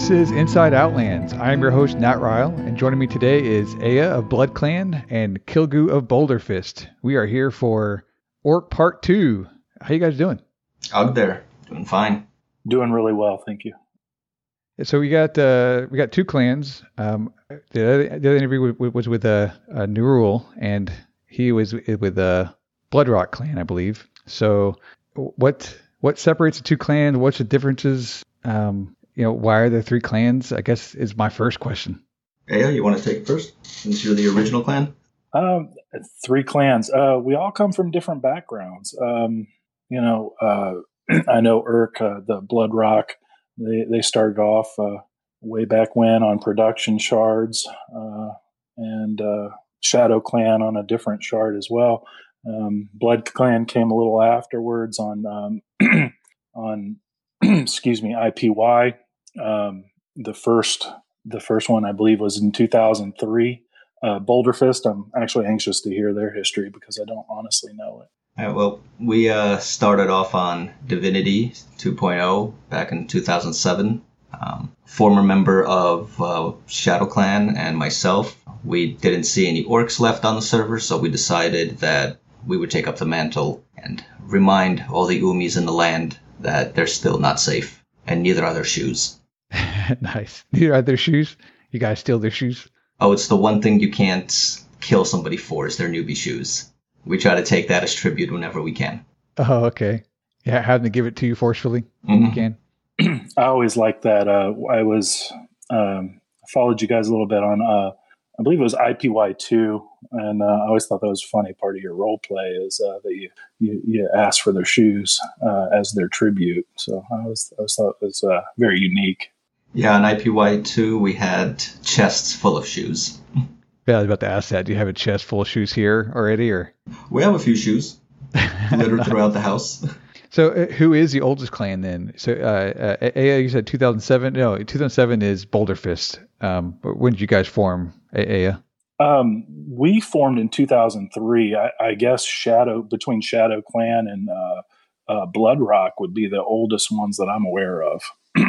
This is Inside Outlands. I am your host, Nat Ryle, and joining me today is Aya of Blood Clan and Kilgu of Boulder Fist. We are here for Orc Part 2. How you guys doing? Out there. Doing fine. Doing really well, thank you. So we got uh, we got two clans. Um, the, other, the other interview was with uh, uh, Nerul, and he was with the uh, Bloodrock clan, I believe. So what what separates the two clans? What's the differences? Um, you know, why are there three clans? I guess is my first question. Aya, you want to take first since you're the original clan? Um, three clans. Uh, we all come from different backgrounds. Um, you know, uh, I know Urk, uh, the Blood Rock. They they started off uh, way back when on production shards, uh, and uh, Shadow Clan on a different shard as well. Um, Blood Clan came a little afterwards on um, on excuse me IPY. Um, the first the first one I believe was in 2003. Uh, Boulder Fist. I'm actually anxious to hear their history because I don't honestly know it. Well, we uh, started off on Divinity 2.0 back in 2007. Um, former member of uh, Shadow Clan and myself, we didn't see any orcs left on the server, so we decided that we would take up the mantle and remind all the Umis in the land that they're still not safe, and neither are their shoes. nice. Neither are their shoes. You guys steal their shoes. Oh, it's the one thing you can't kill somebody for is their newbie shoes. We try to take that as tribute whenever we can. Oh, okay. Yeah, having to give it to you forcefully. Mm-hmm. You can. I always like that. Uh, I was um, followed you guys a little bit on. Uh, I believe it was IPY two, and uh, I always thought that was a funny. Part of your role play is uh, that you, you, you ask for their shoes uh, as their tribute. So I always, I always thought it was uh, very unique. Yeah, on IPY2, we had chests full of shoes. Yeah, I was about to ask that. Do you have a chest full of shoes here already, or? We have a few shoes littered throughout the house. So, uh, who is the oldest clan then? So, uh, uh, Aya, you said 2007. No, 2007 is Boulder Fist. Um, when did you guys form, Aya? Um, we formed in 2003. I, I, guess Shadow between Shadow Clan and uh, uh, Blood Rock would be the oldest ones that I'm aware of.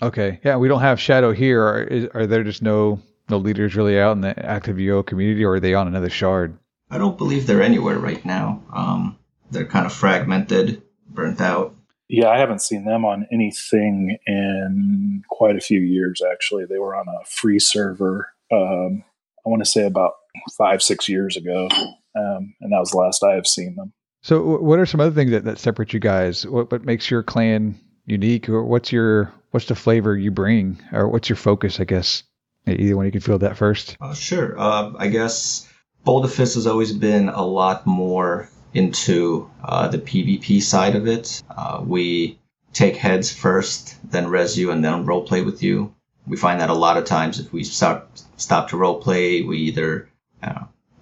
Okay. Yeah, we don't have Shadow here. Are, is, are there just no no leaders really out in the active UO community, or are they on another shard? I don't believe they're anywhere right now. Um, they're kind of fragmented, burnt out. Yeah, I haven't seen them on anything in quite a few years. Actually, they were on a free server. Um, I want to say about five, six years ago, um, and that was the last I have seen them. So, what are some other things that, that separate you guys? What what makes your clan unique, or what's your what's the flavor you bring, or what's your focus? I guess either one you can feel that first. Uh, sure. Uh, I guess Boulder Fist has always been a lot more into uh, the PvP side of it. Uh, we take heads first, then res you, and then roleplay with you. We find that a lot of times if we start stop to roleplay, we either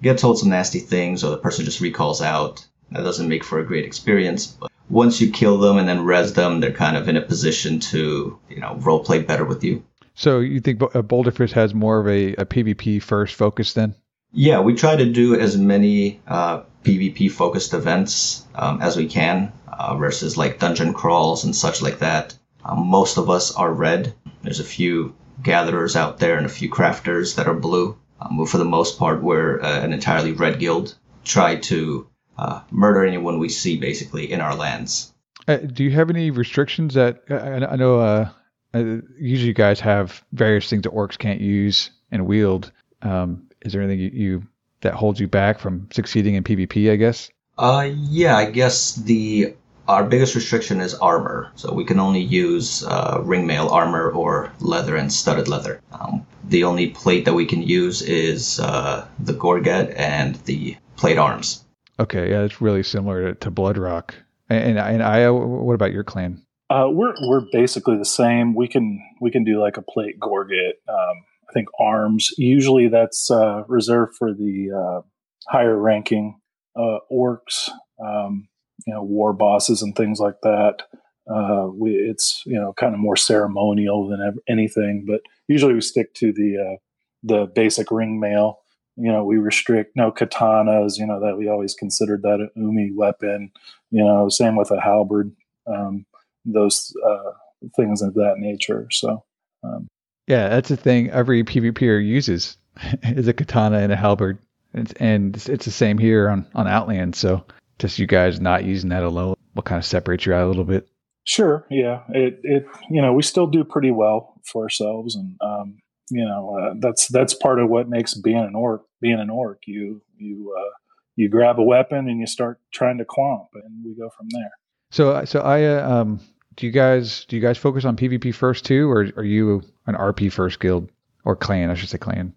get told some nasty things, or the person just recalls out. That doesn't make for a great experience. But once you kill them and then res them, they're kind of in a position to, you know, role play better with you. So you think Boulder Fist has more of a, a PvP first focus then? Yeah, we try to do as many uh, PvP focused events um, as we can uh, versus like dungeon crawls and such like that. Um, most of us are red. There's a few gatherers out there and a few crafters that are blue. Um, but for the most part, we're uh, an entirely red guild. Try to uh, murder anyone we see basically in our lands. Uh, do you have any restrictions that I, I know? Uh, uh, usually, you guys have various things that orcs can't use and wield. Um, is there anything you, you, that holds you back from succeeding in PvP? I guess. Uh, yeah, I guess the our biggest restriction is armor. So we can only use uh, ringmail armor or leather and studded leather. Um, the only plate that we can use is uh, the gorget and the plate arms. Okay, yeah, it's really similar to, to Bloodrock. And, and and Aya, what about your clan? Uh, we're we're basically the same. We can we can do like a plate gorget. Um, I think arms. Usually that's uh, reserved for the uh, higher ranking uh, orcs. Um, you know, war bosses and things like that. Uh, we, it's you know kind of more ceremonial than anything, but usually we stick to the uh, the basic ring mail you know, we restrict no katanas, you know, that we always considered that an umi weapon, you know, same with a halberd, um, those uh, things of that nature. So Um, yeah, that's the thing. Every PvPer uses is a katana and a halberd, and, and it's, it's the same here on on Outland. So just you guys not using that alone will kind of separate you out a little bit. Sure. Yeah. It it you know we still do pretty well for ourselves, and um, you know uh, that's that's part of what makes being an orc being an orc. You you uh, you grab a weapon and you start trying to clomp, and we go from there. So so I uh, um do you guys do you guys focus on PvP first too, or are you an RP first guild or clan? I should say clan.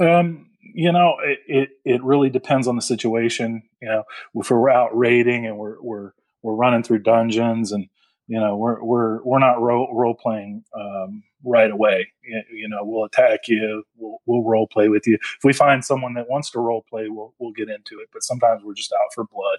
Um, you know, it, it, it really depends on the situation. You know, if we're out raiding and we're we're we're running through dungeons and you know we're we're we're not role, role playing um, right away. You, you, know, we'll attack you. We'll, we'll role play with you. If we find someone that wants to role play, we'll we'll get into it. But sometimes we're just out for blood.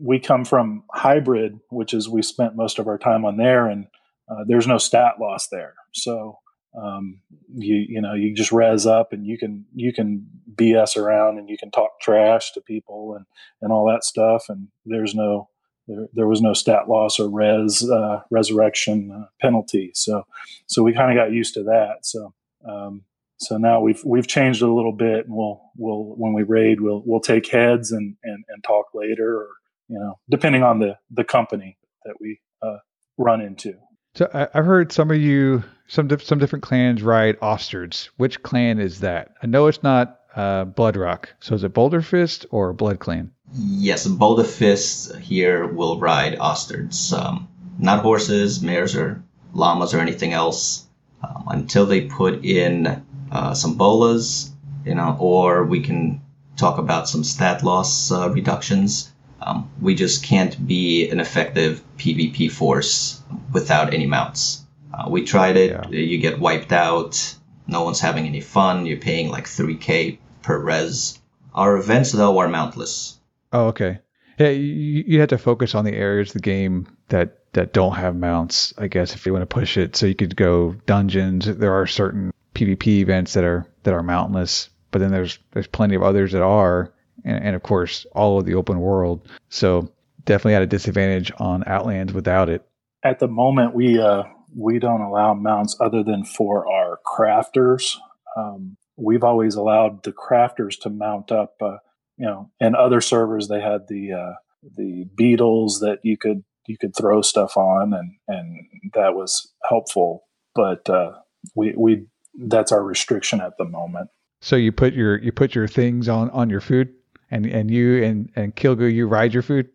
We come from hybrid, which is we spent most of our time on there, and uh, there's no stat loss there. So um, you you know you just res up and you can you can BS around and you can talk trash to people and and all that stuff. And there's no there, there was no stat loss or res uh, resurrection uh, penalty. So so we kind of got used to that. So um, so now we've we've changed a little bit and we'll we'll when we raid we'll we'll take heads and and, and talk later or you know depending on the the company that we uh, run into so I, have heard some of you, some some different clans ride Ostards. Which clan is that? I know it's not uh, Bloodrock. So is it Boulder Fist or Blood Clan? Yes, Boulder Fist here will ride Ostards. Um, not horses, mares, or llamas or anything else um, until they put in uh, some bolas, you know, or we can talk about some stat loss uh, reductions. Um, we just can't be an effective PvP force without any mounts. Uh, we tried it. Yeah. You get wiped out. No one's having any fun. You're paying like 3k per res. Our events, though, are mountless. Oh, okay. Yeah, you, you had to focus on the areas of the game that, that don't have mounts, I guess, if you want to push it. So you could go dungeons. There are certain PvP events that are that are mountless, but then there's there's plenty of others that are and, and of course all of the open world. So definitely at a disadvantage on Outlands without it. At the moment, we uh, we don't allow mounts other than for our crafters. Um, we've always allowed the crafters to mount up. Uh, you know, and other servers they had the uh, the beetles that you could you could throw stuff on, and and that was helpful. But uh, we we that's our restriction at the moment. So you put your you put your things on on your food and and you and and Kilgu, you ride your food.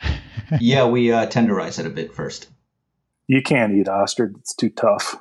yeah, we uh, tenderize it a bit first. You can't eat ostrich; it's too tough.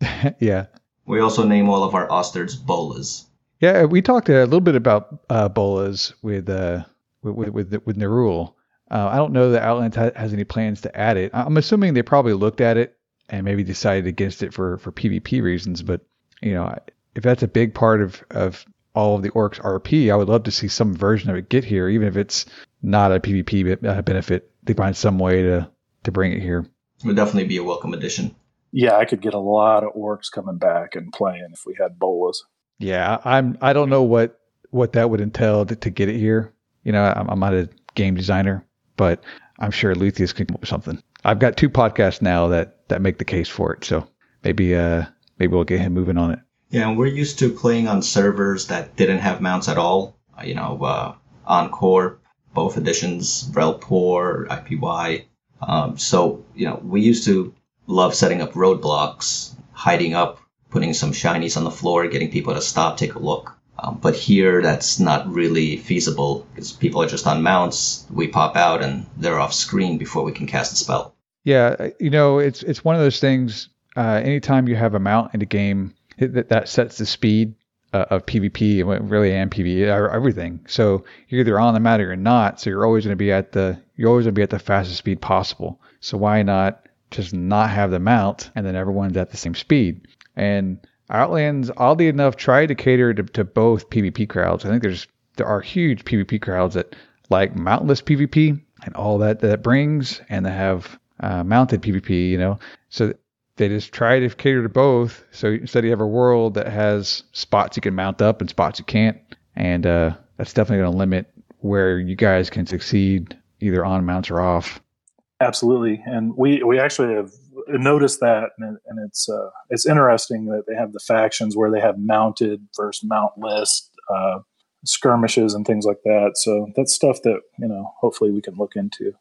yeah. We also name all of our ostards bolas. Yeah, we talked a little bit about uh, bolas with uh, with with with, Nerul. Uh, I don't know that Outland ha- has any plans to add it. I'm assuming they probably looked at it and maybe decided against it for for PvP reasons. But you know, if that's a big part of of all of the orcs RP, I would love to see some version of it get here, even if it's not a PvP uh, benefit. They find some way to to bring it here. It would definitely be a welcome addition. Yeah, I could get a lot of orcs coming back and playing if we had bolas. Yeah, I'm. I don't know what what that would entail to, to get it here. You know, I'm, I'm not a game designer, but I'm sure Luthius can come up with something. I've got two podcasts now that that make the case for it, so maybe uh maybe we'll get him moving on it. Yeah, and we're used to playing on servers that didn't have mounts at all. Uh, you know, uh, Encore, both editions, Relpor, IPY. Um, so, you know, we used to love setting up roadblocks, hiding up, putting some shinies on the floor, getting people to stop, take a look. Um, but here, that's not really feasible because people are just on mounts. We pop out and they're off screen before we can cast a spell. Yeah, you know, it's it's one of those things. Uh, anytime you have a mount in a game, that, that sets the speed uh, of PvP and really and PvE everything. So you're either on the map or not. So you're always going to be at the you're always going to be at the fastest speed possible. So why not just not have the mount and then everyone's at the same speed? And Outlands, oddly enough, tried to cater to, to both PvP crowds. I think there's there are huge PvP crowds that like mountless PvP and all that that brings, and they have uh, mounted PvP. You know, so they just try to cater to both. So instead, you have a world that has spots you can mount up and spots you can't, and uh, that's definitely going to limit where you guys can succeed either on mounts or off. Absolutely, and we we actually have noticed that, and, and it's uh, it's interesting that they have the factions where they have mounted versus mountless uh, skirmishes and things like that. So that's stuff that you know hopefully we can look into.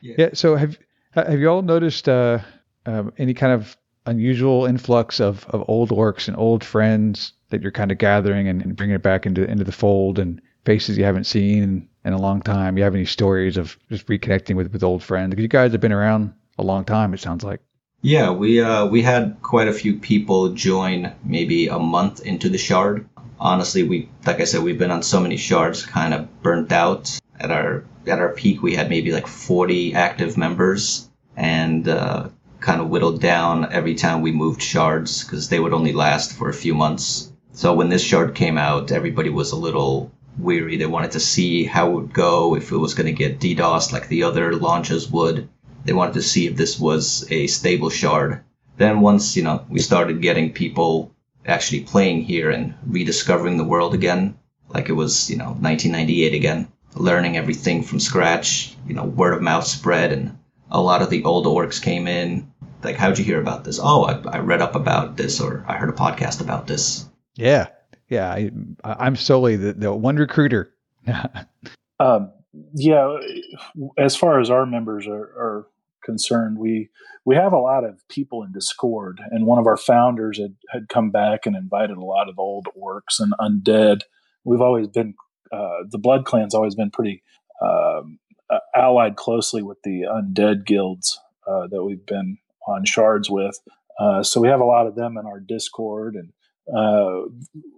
Yeah. yeah so have have you all noticed uh, um, any kind of unusual influx of, of old orcs and old friends that you're kind of gathering and, and bringing it back into into the fold and faces you haven't seen in a long time? You have any stories of just reconnecting with with old friends? Because you guys have been around a long time. It sounds like. Yeah, we uh, we had quite a few people join maybe a month into the shard. Honestly, we like I said, we've been on so many shards, kind of burnt out. At our at our peak, we had maybe like 40 active members, and uh, kind of whittled down every time we moved shards because they would only last for a few months. So when this shard came out, everybody was a little weary. They wanted to see how it would go, if it was going to get DDoS like the other launches would. They wanted to see if this was a stable shard. Then once, you know, we started getting people actually playing here and rediscovering the world again, like it was, you know, 1998 again, learning everything from scratch, you know, word of mouth spread and a lot of the old orcs came in. Like, how'd you hear about this? Oh, I, I read up about this or I heard a podcast about this. Yeah. Yeah. I, I'm solely the, the one recruiter. um, yeah. As far as our members are, are concerned, we we have a lot of people in Discord, and one of our founders had, had come back and invited a lot of old orcs and undead. We've always been uh, the Blood Clan's always been pretty um, uh, allied closely with the undead guilds uh, that we've been on shards with. Uh, so we have a lot of them in our Discord, and uh,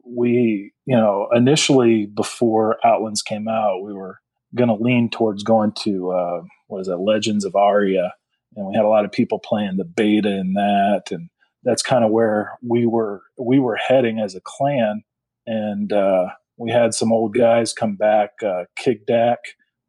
we, you know, initially before Outlands came out, we were going to lean towards going to uh, what is it, Legends of Aria, and we had a lot of people playing the beta in that, and that's kind of where we were we were heading as a clan, and uh, we had some old guys come back, uh, Kigdak,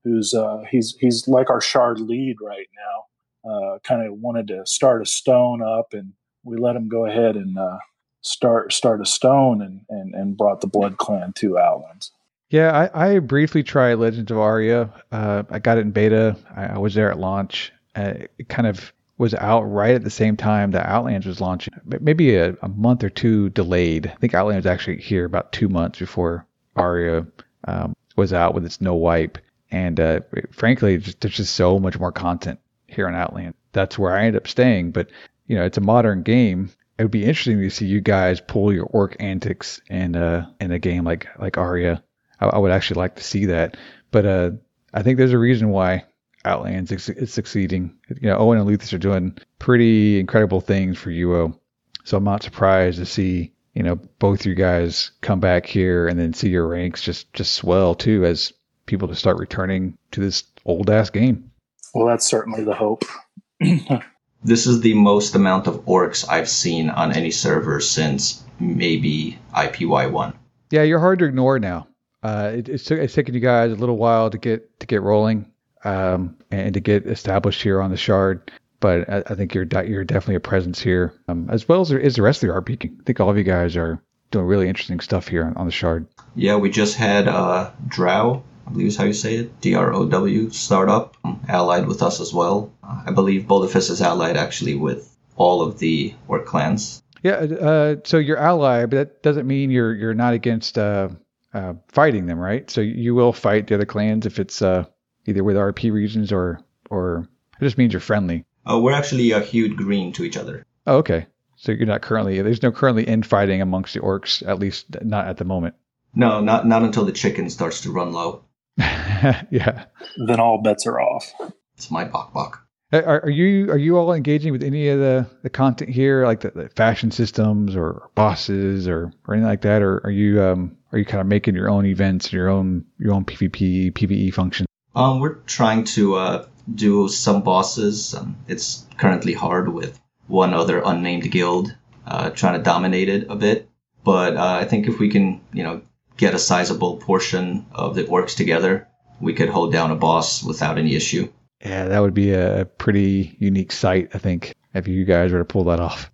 who's uh, he's he's like our shard lead right now. Uh, kind of wanted to start a stone up, and we let him go ahead and uh, start start a stone, and, and and brought the Blood Clan to Outlands. Yeah, I, I briefly tried Legends of Aria. Uh, I got it in beta. I, I was there at launch. Uh, it kind of was out right at the same time that Outlands was launching, maybe a, a, month or two delayed. I think Outlands was actually here about two months before Aria um, was out with its no wipe. And uh, frankly, just, there's just so much more content here on Outland. That's where I end up staying. But you know, it's a modern game. It would be interesting to see you guys pull your orc antics in uh in a game like like Aria. I, I would actually like to see that. But uh, I think there's a reason why Outlands is succeeding. You know, Owen and Luthius are doing pretty incredible things for UO. So I'm not surprised to see, you know, both you guys come back here and then see your ranks just just swell too as people to start returning to this old ass game. Well, that's certainly the hope. this is the most amount of orcs I've seen on any server since maybe IPY1. Yeah, you're hard to ignore now. Uh, it, it's, it's taken you guys a little while to get to get rolling um, and to get established here on the shard. But I, I think you're you're definitely a presence here, um, as well as is the rest of the RP. I think all of you guys are doing really interesting stuff here on, on the shard. Yeah, we just had uh, Drow, I believe is how you say it, D R O W startup, um, allied with us as well. Uh, I believe Boulder Fist is allied actually with all of the orc clans. Yeah, uh, so you're allied, but that doesn't mean you're you're not against uh, uh, fighting them, right? So you will fight the other clans if it's uh, either with RP regions or or it just means you're friendly. Oh, we're actually a hued green to each other. Oh, okay. So you're not currently there's no currently infighting amongst the orcs, at least not at the moment. No, not not until the chicken starts to run low. yeah. Then all bets are off. It's my bok bok. Are, are, you are you all engaging with any of the, the content here, like the, the fashion systems or bosses or, or anything like that, or are you um are you kind of making your own events, and your own your own PvP PVE function? Um, we're trying to uh, do some bosses. Um, it's currently hard with one other unnamed guild uh, trying to dominate it a bit. But uh, I think if we can, you know, get a sizable portion of the orcs together, we could hold down a boss without any issue. Yeah, that would be a pretty unique sight, I think, if you guys were to pull that off.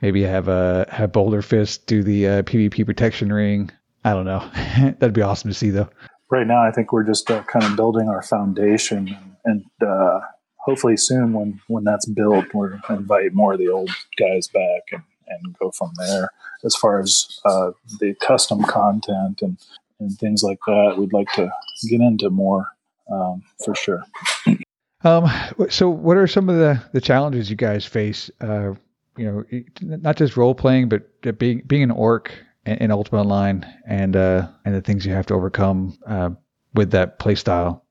Maybe have a uh, have Boulder Fist do the uh, PvP protection ring. I don't know. That'd be awesome to see, though right now, I think we're just uh, kind of building our foundation, and uh, hopefully soon when when that's built, we'll invite more of the old guys back and, and go from there. As far as uh, the custom content and and things like that, we'd like to get into more um, for sure. Um, so what are some of the, the challenges you guys face? Uh, you know, not just role playing, but being being an orc in Ultima Online, and uh, and the things you have to overcome uh, with that play style.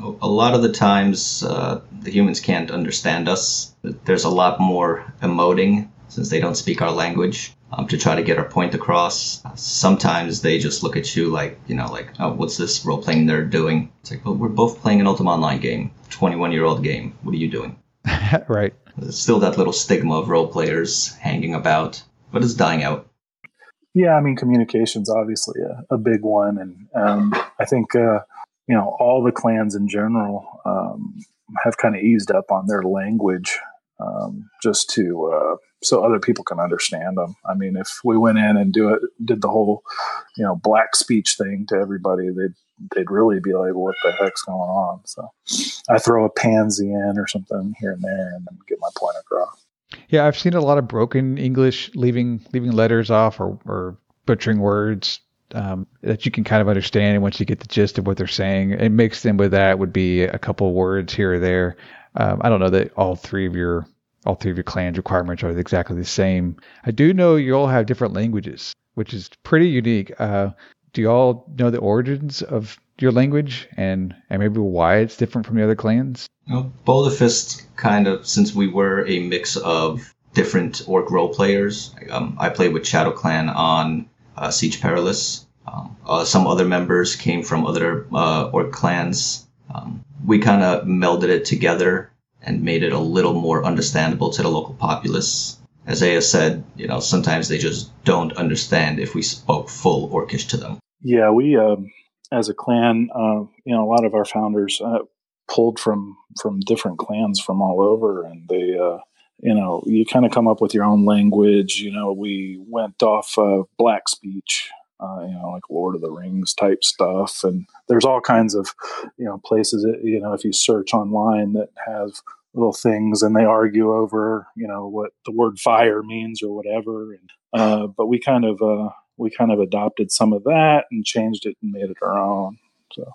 A lot of the times, uh, the humans can't understand us. There's a lot more emoting since they don't speak our language um, to try to get our point across. Sometimes they just look at you like, you know, like, oh, what's this role playing nerd doing? It's like, well, we're both playing an Ultima Online game, 21 year old game. What are you doing? right. There's still that little stigma of role players hanging about, but it's dying out. Yeah, I mean, communication's obviously a, a big one, and um, I think uh, you know all the clans in general um, have kind of eased up on their language um, just to uh, so other people can understand them. I mean, if we went in and do it, did the whole you know black speech thing to everybody, they'd they'd really be like, "What the heck's going on?" So I throw a pansy in or something here and there, and then get my point across. Yeah, I've seen a lot of broken English, leaving leaving letters off or, or butchering words um, that you can kind of understand. And once you get the gist of what they're saying, and mixed in with that would be a couple words here or there. Um, I don't know that all three of your all three of your clans requirements are exactly the same. I do know you all have different languages, which is pretty unique. Uh, do you all know the origins of your language and, and maybe why it's different from the other clans? Know, Boulder Fist kind of, since we were a mix of different orc role players, um, I played with Shadow Clan on uh, Siege Perilous. Um, uh, some other members came from other uh, orc clans. Um, we kind of melded it together and made it a little more understandable to the local populace. As Aya said, you know, sometimes they just don't understand if we spoke full Orcish to them. Yeah, we um, as a clan, uh, you know, a lot of our founders uh, pulled from from different clans from all over, and they, uh, you know, you kind of come up with your own language. You know, we went off of black speech, uh, you know, like Lord of the Rings type stuff, and there's all kinds of, you know, places that you know if you search online that have little things and they argue over, you know, what the word fire means or whatever. And, uh, but we kind of uh, we kind of adopted some of that and changed it and made it our own. So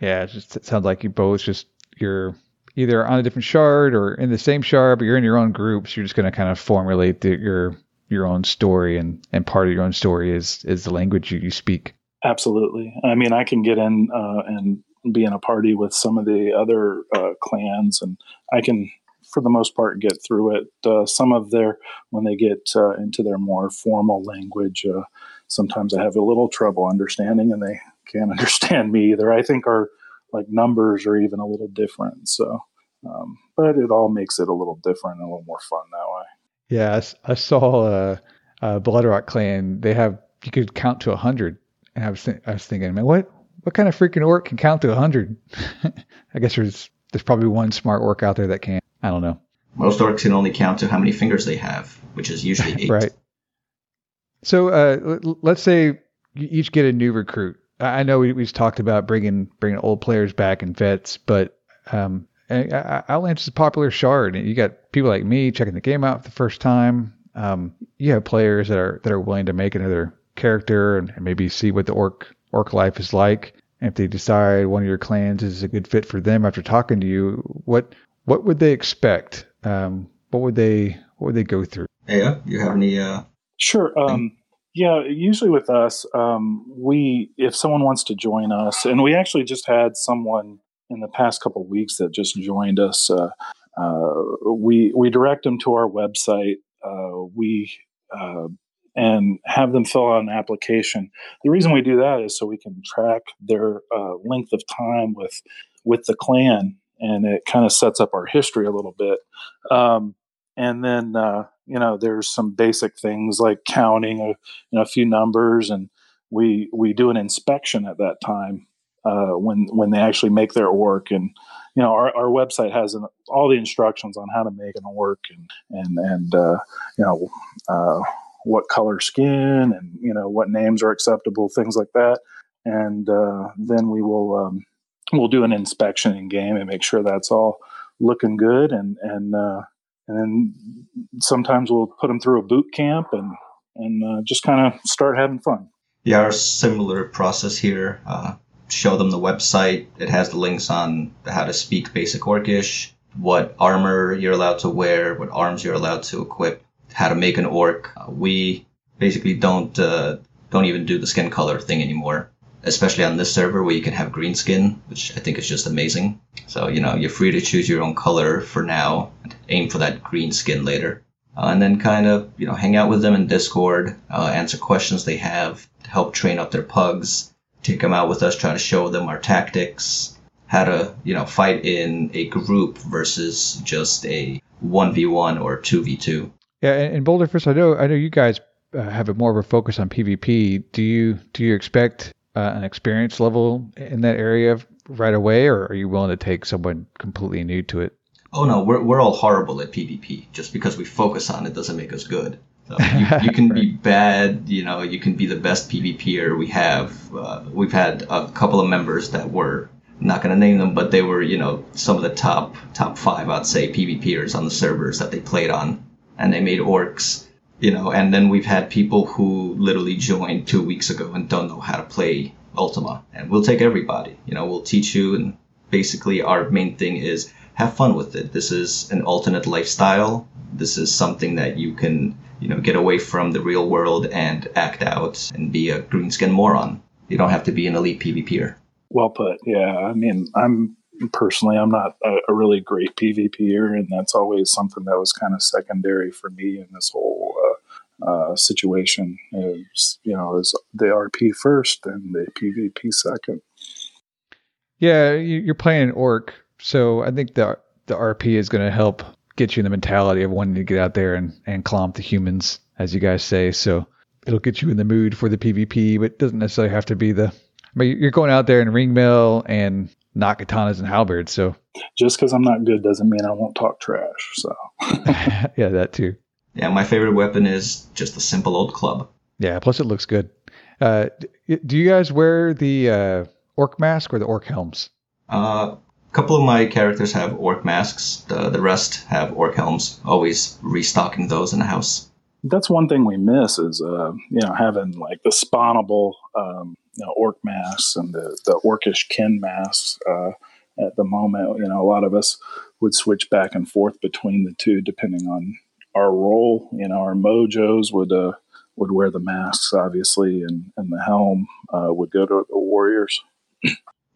yeah, it just it sounds like you both just you're either on a different shard or in the same shard, but you're in your own groups. You're just going to kind of formulate the, your your own story, and and part of your own story is is the language you, you speak. Absolutely. I mean, I can get in uh, and be in a party with some of the other uh, clans, and I can for the most part get through it. Uh, some of their when they get uh, into their more formal language, uh, sometimes I have a little trouble understanding, and they can't understand me either. I think our like numbers are even a little different. So, um, but it all makes it a little different and a little more fun that. Yeah, I, I saw uh, uh, Bloodrock Clan. They have you could count to a hundred, and I was th- I was thinking, man, what what kind of freaking orc can count to a hundred? I guess there's there's probably one smart orc out there that can. I don't know. Most orcs can only count to how many fingers they have, which is usually eight. right. So uh, let's say you each get a new recruit. I know we, we've talked about bringing bringing old players back and vets, but um, Outlands is a popular shard. You got people like me checking the game out for the first time. Um, you have players that are that are willing to make another character and, and maybe see what the orc orc life is like. And if they decide one of your clans is a good fit for them after talking to you, what what would they expect? Um, what would they what would they go through? Yeah, you have any? Uh, sure. Um, yeah, usually with us, um, we if someone wants to join us, and we actually just had someone in the past couple weeks that just joined us. Uh, uh, we we direct them to our website. Uh, we uh, and have them fill out an application. The reason we do that is so we can track their uh, length of time with with the clan and it kind of sets up our history a little bit. Um, and then uh, you know there's some basic things like counting a, you know, a few numbers, and we we do an inspection at that time uh, when when they actually make their orc and you know our, our website has an, all the instructions on how to make an orc and and and uh, you know uh, what color skin and you know what names are acceptable things like that and uh, then we will um, we'll do an inspection in game and make sure that's all looking good, and and uh, and then sometimes we'll put them through a boot camp and and uh, just kind of start having fun. Yeah, our similar process here. Uh, show them the website. It has the links on how to speak basic Orcish, what armor you're allowed to wear, what arms you're allowed to equip, how to make an orc. We basically don't uh, don't even do the skin color thing anymore, especially on this server where you can have green skin, which I think is just amazing. So you know you're free to choose your own color for now, and aim for that green skin later. Uh, and then kind of you know hang out with them in Discord, uh, answer questions they have, help train up their pugs, take them out with us, try to show them our tactics, how to you know fight in a group versus just a one v one or two v two. Yeah, and Boulder Fist, I know I know you guys uh, have a more of a focus on PvP. Do you do you expect uh, an experience level in that area right away, or are you willing to take someone completely new to it? Oh no, we're we're all horrible at PvP. Just because we focus on it doesn't make us good. So you, you can be bad, you know, you can be the best PvPer we have. Uh, we've had a couple of members that were not going to name them, but they were, you know, some of the top top five, I'd say, PvPers on the servers that they played on, and they made orcs, you know. And then we've had people who literally joined two weeks ago and don't know how to play Ultima, and we'll take everybody, you know, we'll teach you. And basically, our main thing is have fun with it. This is an alternate lifestyle. This is something that you can you know, get away from the real world and act out and be a greenskin moron. You don't have to be an elite PvPer. Well put. Yeah, I mean, I'm personally, I'm not a, a really great PvPer, and that's always something that was kind of secondary for me in this whole uh, uh, situation. Is you know, is the RP first and the PvP second. Yeah, you're playing an orc, so I think the the RP is going to help get you in the mentality of wanting to get out there and, and clomp the humans, as you guys say. So it'll get you in the mood for the PvP, but it doesn't necessarily have to be the. I mean, you're going out there in ring mail and knock katanas and halberds. So just because I'm not good doesn't mean I won't talk trash. So yeah, that too. Yeah, my favorite weapon is just a simple old club. Yeah, plus it looks good. Uh, do you guys wear the uh, orc mask or the orc helms? Uh, couple of my characters have orc masks. The, the rest have orc helms. Always restocking those in the house. That's one thing we miss is uh, you know having like the spawnable um, you know, orc masks and the the orcish kin masks. Uh, at the moment, you know, a lot of us would switch back and forth between the two depending on our role. You know, our mojos would uh, would wear the masks, obviously, and, and the helm uh, would go to the warriors.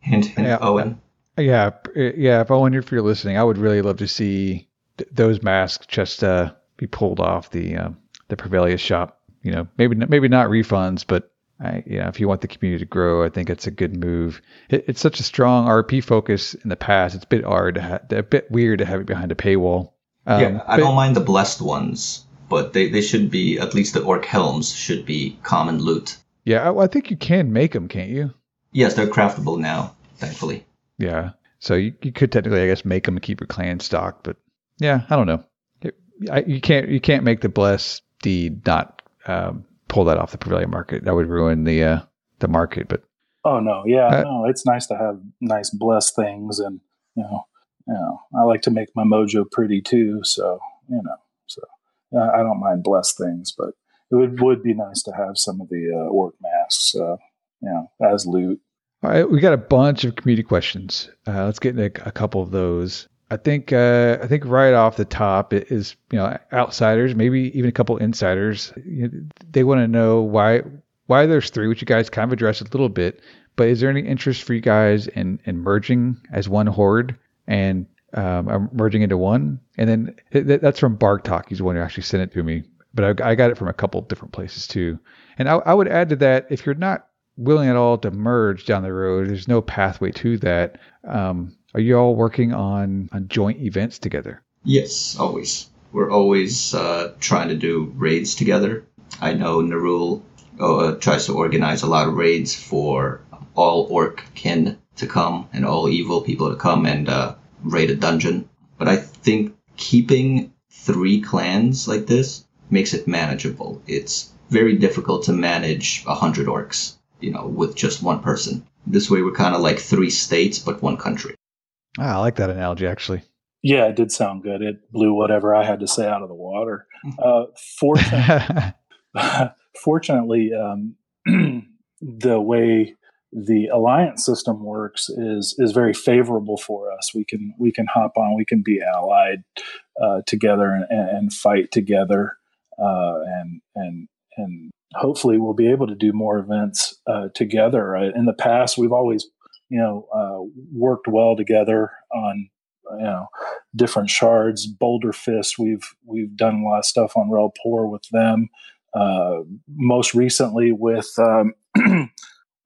Hint, hint, yeah. Owen. Yeah, yeah. If Owen, if you're listening, I would really love to see th- those masks just uh, be pulled off the uh, the Prevelius shop. You know, maybe maybe not refunds, but I, you know, if you want the community to grow, I think it's a good move. It, it's such a strong RP focus in the past. It's a bit hard, to ha- a bit weird to have it behind a paywall. Um, yeah, I but, don't mind the blessed ones, but they, they should be at least the orc helms should be common loot. Yeah, I, I think you can make them, can't you? Yes, they're craftable now, thankfully. Yeah. So you, you could technically, I guess, make them keep your clan stock, but yeah, I don't know. It, I, you can't you can't make the bless deed not um, pull that off the Prevelius market. That would ruin the uh, the market. But oh no, yeah, uh, no, it's nice to have nice bless things, and you know, you know, I like to make my mojo pretty too. So you know, so yeah, I don't mind bless things, but it would would be nice to have some of the uh, orc masks, uh, you know, as loot. All right, we got a bunch of community questions. Uh, let's get into a couple of those. I think uh, I think right off the top is you know outsiders, maybe even a couple insiders. You know, they want to know why why there's three, which you guys kind of addressed a little bit. But is there any interest for you guys in in merging as one horde and um, merging into one? And then it, that's from Bark Talk. He's the one who actually sent it to me. But I, I got it from a couple different places too. And I, I would add to that if you're not willing at all to merge down the road. There's no pathway to that. Um, are you all working on, on joint events together? Yes, always. We're always uh, trying to do raids together. I know Nerul uh, tries to organize a lot of raids for all orc kin to come and all evil people to come and uh, raid a dungeon. But I think keeping three clans like this makes it manageable. It's very difficult to manage a hundred orcs you know, with just one person. This way, we're kind of like three states, but one country. Ah, I like that analogy, actually. Yeah, it did sound good. It blew whatever I had to say out of the water. Uh, fortunately, fortunately, um, the way the alliance system works is is very favorable for us. We can we can hop on, we can be allied uh, together and, and, fight together, uh, and and and hopefully we'll be able to do more events uh, together. in the past, we've always you know uh, worked well together on you know different shards. Boulder Fist, we've we've done a lot of stuff on Relpor with them. Uh, most recently with um,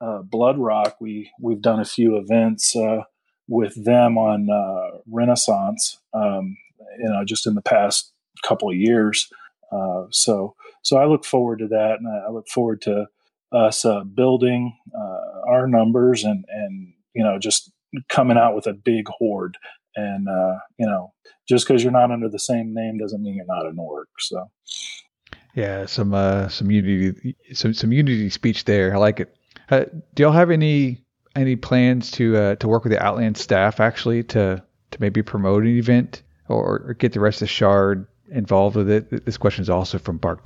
uh, Blood Rock, we we've done a few events uh, with them on uh, Renaissance. Um, you know, just in the past couple of years. Uh, so so I look forward to that, and I, look forward to us uh, building uh, our numbers and and you know just coming out with a big horde. And you know, just because you're not under the same name doesn't mean you're not an orc. So. Yeah, some uh, some unity, some some unity speech there. I like it. Uh, do y'all have any any plans to uh, to work with the Outland staff actually to to maybe promote an event or, or get the rest of the Shard involved with it? This question is also from Bark.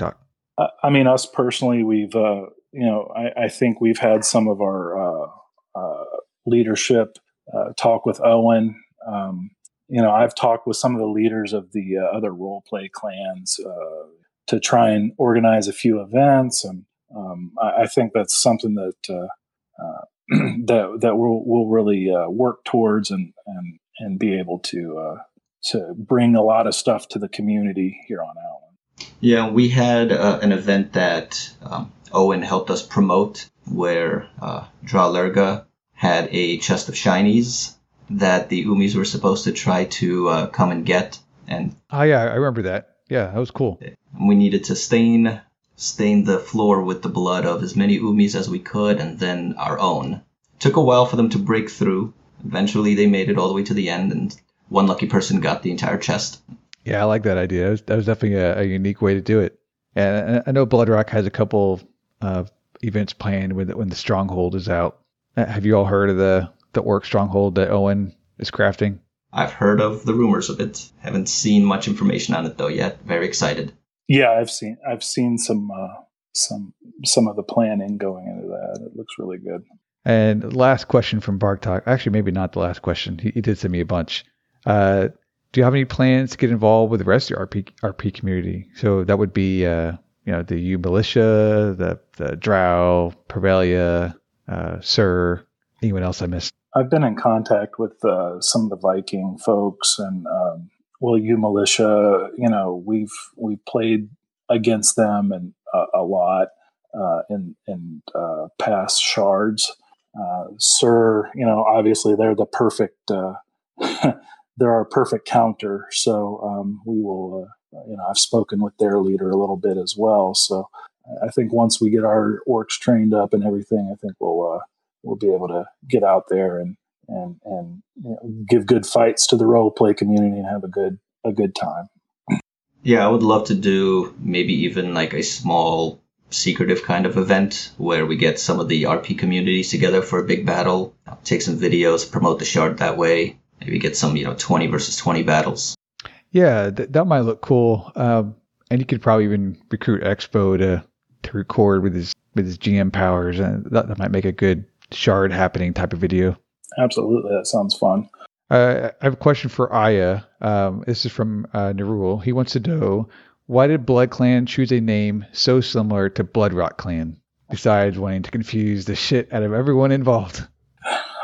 I mean, us personally, we've uh, you know, I, I, think we've had some of our uh, uh, leadership uh, talk with Owen. Um, you know, I've talked with some of the leaders of the other role play clans to try and organize a few events and um, I, I, think that's something that uh, uh, that that we'll, we'll really uh, work towards and and and be able to uh, to bring a lot of stuff to the community here on Outland. Yeah, we had uh, an event that um, Owen helped us promote where uh, had a chest of shinies that the Umis were supposed to try to uh, come and get. And oh yeah, I remember that. Yeah, that was cool. We needed to stain stain the floor with the blood of as many Umis as we could and then our own. took a while for them to break through. Eventually, they made it all the way to the end, and one lucky person got the entire chest. Yeah, I like that idea. That was, that was definitely a, a, unique way to do it. And I know Bloodrock has a couple of events planned when the, when the Stronghold is out. Uh, have you all heard of the the Orc Stronghold that Owen is crafting? I've heard of the rumors of it. Haven't seen much information on it though yet. Very excited. Yeah, I've seen I've seen some uh, some some of the planning going into that. It looks really good. And last question from Bark Talk. Actually, maybe not the last question. He, he did send me a bunch. Uh, do you have any plans to get involved with the rest of your RP RP community? So that would be uh, you know the Yew militia, the the Drow, Pervelia, uh, Sir. Anyone else I missed? I've been in contact with uh, some of the Viking folks and um, well, Yew militia, you know, we've we've played against them and uh, a lot uh, in in uh, past shards. Uh, Sir, you know, obviously they're the perfect. Uh, they're our perfect counter. So um, we will. Uh, you know, I've spoken with their leader a little bit as well. So I think once we get our orcs trained up and everything, I think we'll we'll be able to get out there and and and you know, give good fights to the role play community and have a good a good time. Yeah, I would love to do maybe even like a small secretive kind of event where we get some of the RP communities together for a big battle, take some videos, promote the shard that way. Maybe get some, you know, 20 versus 20 battles. Yeah, th- that might look cool. Um, and you could probably even recruit Expo to to record with his with his GM powers, and that, that might make a good shard happening type of video. Absolutely, that sounds fun. Uh, I have a question for Aya. Um, this is from uh, Nerul. He wants to know why did Blood Clan choose a name so similar to Bloodrock Clan, besides wanting to confuse the shit out of everyone involved?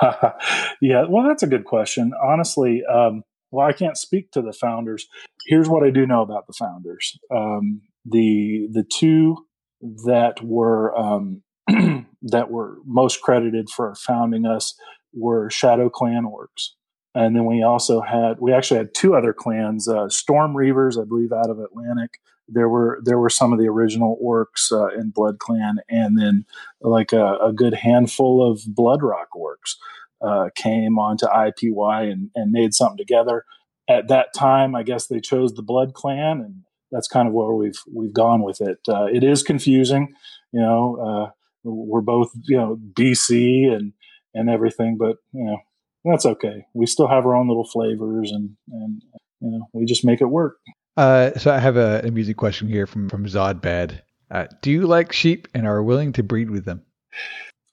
yeah, well, that's a good question. Honestly, um, well, I can't speak to the founders. Here's what I do know about the founders: um, the the two that were um, that were most credited for founding us were Shadow Clan orcs. And then we also had we actually had two other clans, uh, Storm Reavers, I believe, out of Atlantic. There were there were some of the original orcs uh, in Blood Clan, and then like a, a good handful of Bloodrock orcs uh, came onto IPY and, and made something together. At that time, I guess they chose the Blood Clan, and that's kind of where we've we've gone with it. Uh, it is confusing, you know. Uh, we're both you know BC and and everything, but you know that's okay. We still have our own little flavors, and and you know we just make it work. Uh, so I have a, a music question here from from Zodbad. Uh, do you like sheep and are willing to breed with them?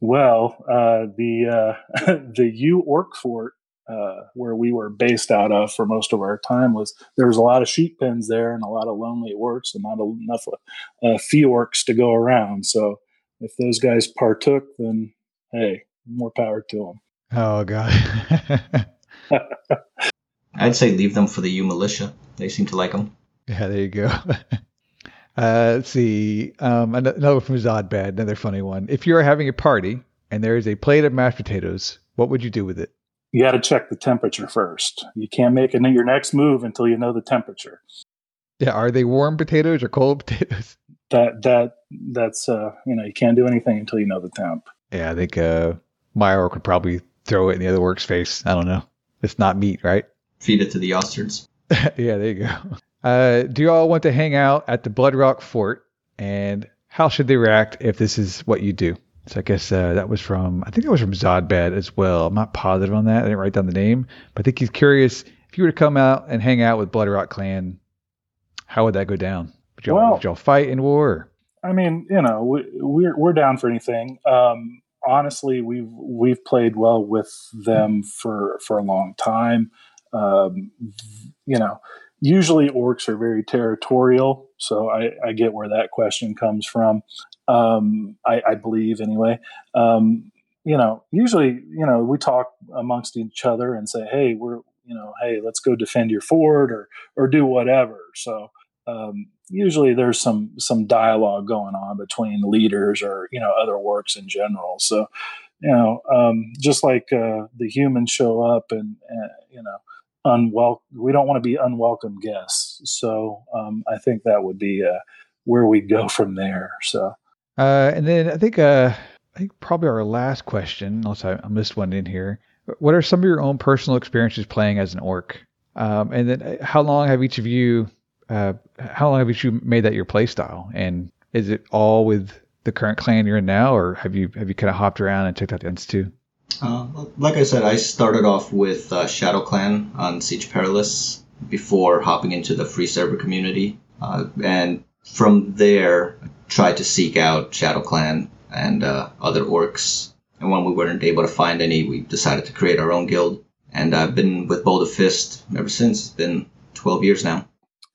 Well, uh, the uh, the Yew Orc Fort uh, where we were based out of for most of our time was there was a lot of sheep pens there and a lot of lonely orcs and not enough uh, orcs to go around. So if those guys partook, then hey, more power to them. Oh god. I'd say leave them for the Yew militia. They seem to like them. Yeah, there you go. uh, let's see. Um, another from Zodbad, another funny one. If you are having a party and there is a plate of mashed potatoes, what would you do with it? You got to check the temperature first. You can't make it your next move until you know the temperature. Yeah, are they warm potatoes or cold potatoes? That that that's uh you know you can't do anything until you know the temp. Yeah, I think uh my orc would probably throw it in the other orc's face. I don't know. It's not meat, right? Feed it to the ostards. yeah, there you go. Uh, do you all want to hang out at the Bloodrock Fort? And how should they react if this is what you do? So I guess uh, that was from I think that was from Zodbad as well. I'm not positive on that. I didn't write down the name, but I think he's curious if you were to come out and hang out with Bloodrock Clan, how would that go down? Would y'all, well, would y'all fight in war? I mean, you know, we, we're we're down for anything. Um, honestly, we've we've played well with them for for a long time. Um, you know, usually orcs are very territorial, so I, I get where that question comes from. Um, I, I, believe anyway. Um, you know, usually, you know, we talk amongst each other and say, "Hey, we're, you know, hey, let's go defend your fort or or do whatever." So um, usually there's some some dialogue going on between leaders or you know other orcs in general. So you know, um, just like uh, the humans show up and, and you know unwelcome. We don't want to be unwelcome guests. So um, I think that would be uh, where we go from there. So, uh, and then I think uh, I think probably our last question, unless I, I, missed one in here. What are some of your own personal experiences playing as an orc? Um, and then uh, how long have each of you? Uh, how long have each of you made that your play style? And is it all with the current clan you're in now, or have you have you kind of hopped around and checked out the ends too? Uh, like I said, I started off with uh, Shadow Clan on Siege Perilous before hopping into the free server community, uh, and from there tried to seek out Shadow Clan and uh, other orcs. And when we weren't able to find any, we decided to create our own guild. And I've been with Boulder Fist ever since. It's been 12 years now.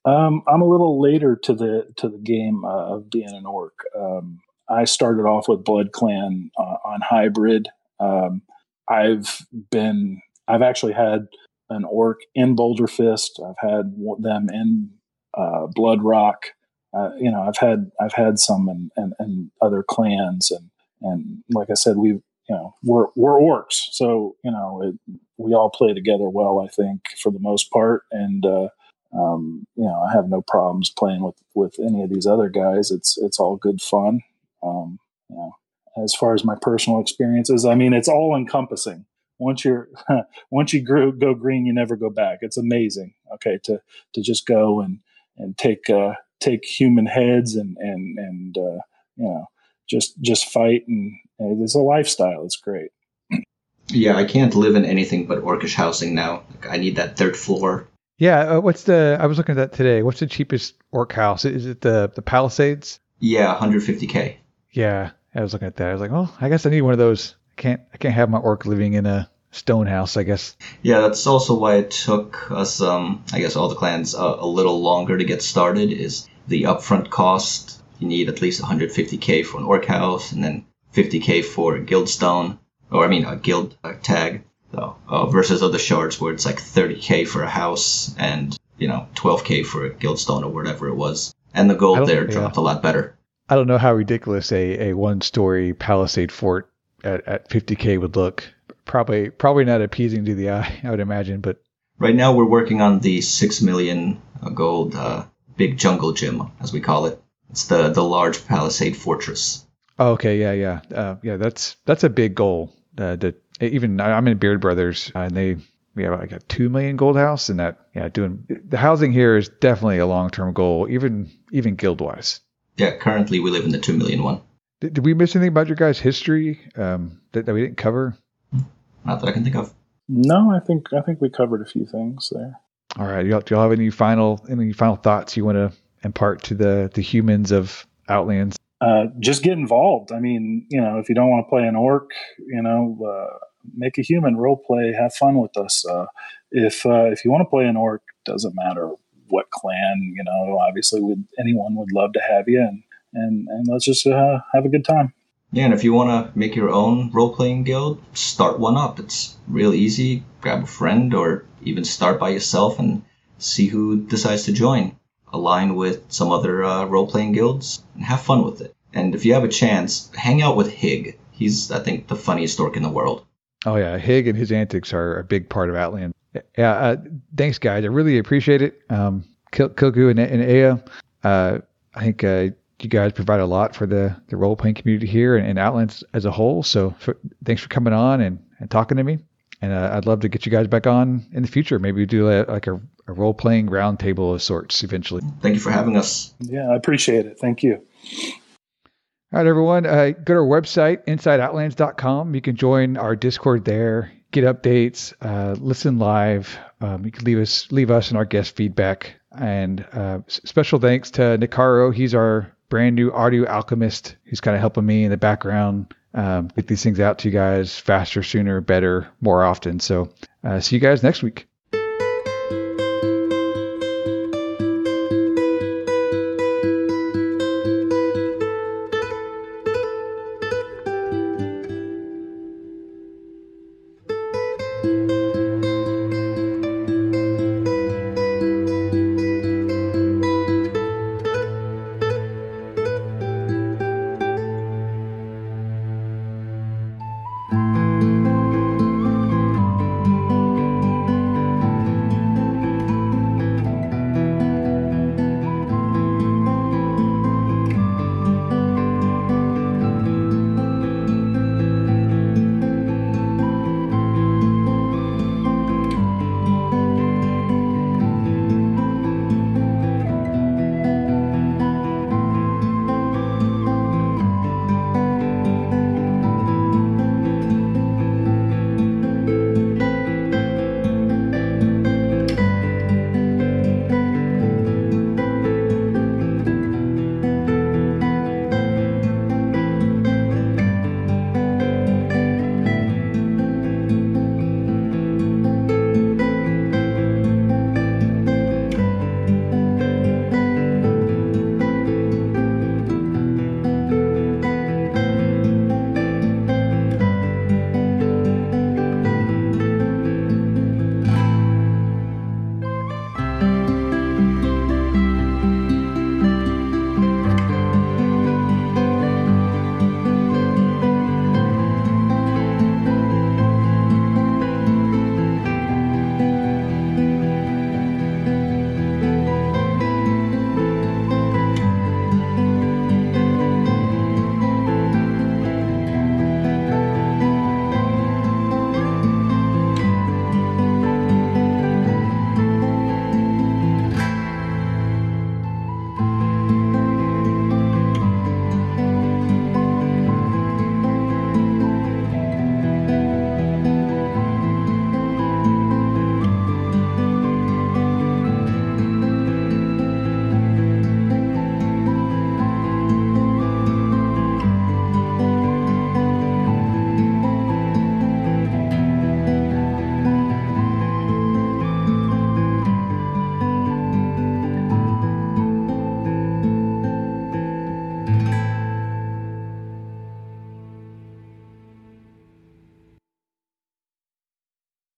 Um, I'm a little later to the to the game of being an orc. Um, I started off with Blood Clan uh, on hybrid. Um, I've been, I've actually had an orc in Boulder Fist. I've had them in uh, Blood Rock. Uh, you know, I've had I've had some and other clans and and like I said, we you know we're we're orcs, so you know it, we all play together well. I think for the most part, and uh, um, you know I have no problems playing with with any of these other guys. It's it's all good fun. Um, you know, as far as my personal experiences. I mean, it's all encompassing. Once you're once you go green, you never go back. It's amazing. Okay, to to just go and and take uh, take human heads and and and uh, you know just just fight and, and it's a lifestyle. It's great. Yeah, I can't live in anything but orcish housing now. Like, I need that third floor. Yeah, uh, what's the? I was looking at that today. What's the cheapest orc house? Is it the the Palisades? Yeah, 150k. Yeah, I was looking at that. I was like, oh, I guess I need one of those. I can't I can't have my orc living in a stone house. I guess. Yeah, that's also why it took us, um, I guess, all the clans uh, a little longer to get started. Is the upfront cost? You need at least 150k for an orc house, and then 50k for a guild stone, or I mean a guild uh, tag. So, uh, versus other shards where it's like 30k for a house and you know 12k for a guild stone or whatever it was, and the gold there yeah. dropped a lot better. I don't know how ridiculous a, a one story palisade fort at, at 50k would look. Probably probably not appeasing to the eye, I would imagine. But right now we're working on the six million uh, gold uh, big jungle gym, as we call it. It's the the large palisade fortress. Oh, okay, yeah, yeah, uh, yeah. That's that's a big goal. Uh, to, even I'm in Beard Brothers, uh, and they we have like a two million gold house, and that yeah, doing the housing here is definitely a long term goal, even even guild wise. Yeah, currently we live in the two million one. Did, did we miss anything about your guys' history um, that, that we didn't cover? Not that I can think of. No, I think I think we covered a few things there. All right. Do y'all, do y'all have any final any final thoughts you want to impart to the the humans of Outlands? Uh, just get involved. I mean, you know, if you don't want to play an orc, you know, uh, make a human role play, have fun with us. Uh, if uh, if you want to play an orc, doesn't matter what clan. You know, obviously, would anyone would love to have you, and and and let's just uh, have a good time. Yeah, and if you want to make your own role playing guild, start one up. It's real easy. Grab a friend or even start by yourself and see who decides to join. Align with some other uh, role playing guilds and have fun with it. And if you have a chance, hang out with Hig. He's, I think, the funniest dork in the world. Oh, yeah. Hig and his antics are a big part of Outland. Yeah. Uh, thanks, guys. I really appreciate it. Um, Kilku and, and Aya, uh, I think uh, you guys provide a lot for the, the role playing community here and, and, Outlands as a whole. So for, thanks for coming on and, and talking to me. And uh, I'd love to get you guys back on in the future. Maybe we do a, like a, a role playing roundtable of sorts eventually. Thank you for having us. Yeah, I appreciate it. Thank you. All right, everyone. Uh, go to our website, insideoutlands.com. You can join our Discord there, get updates, uh, listen live. Um, you can leave us leave us and our guest feedback. And uh, special thanks to Nicaro. He's our brand new audio alchemist who's kind of helping me in the background um, get these things out to you guys faster, sooner, better, more often. So uh, see you guys next week.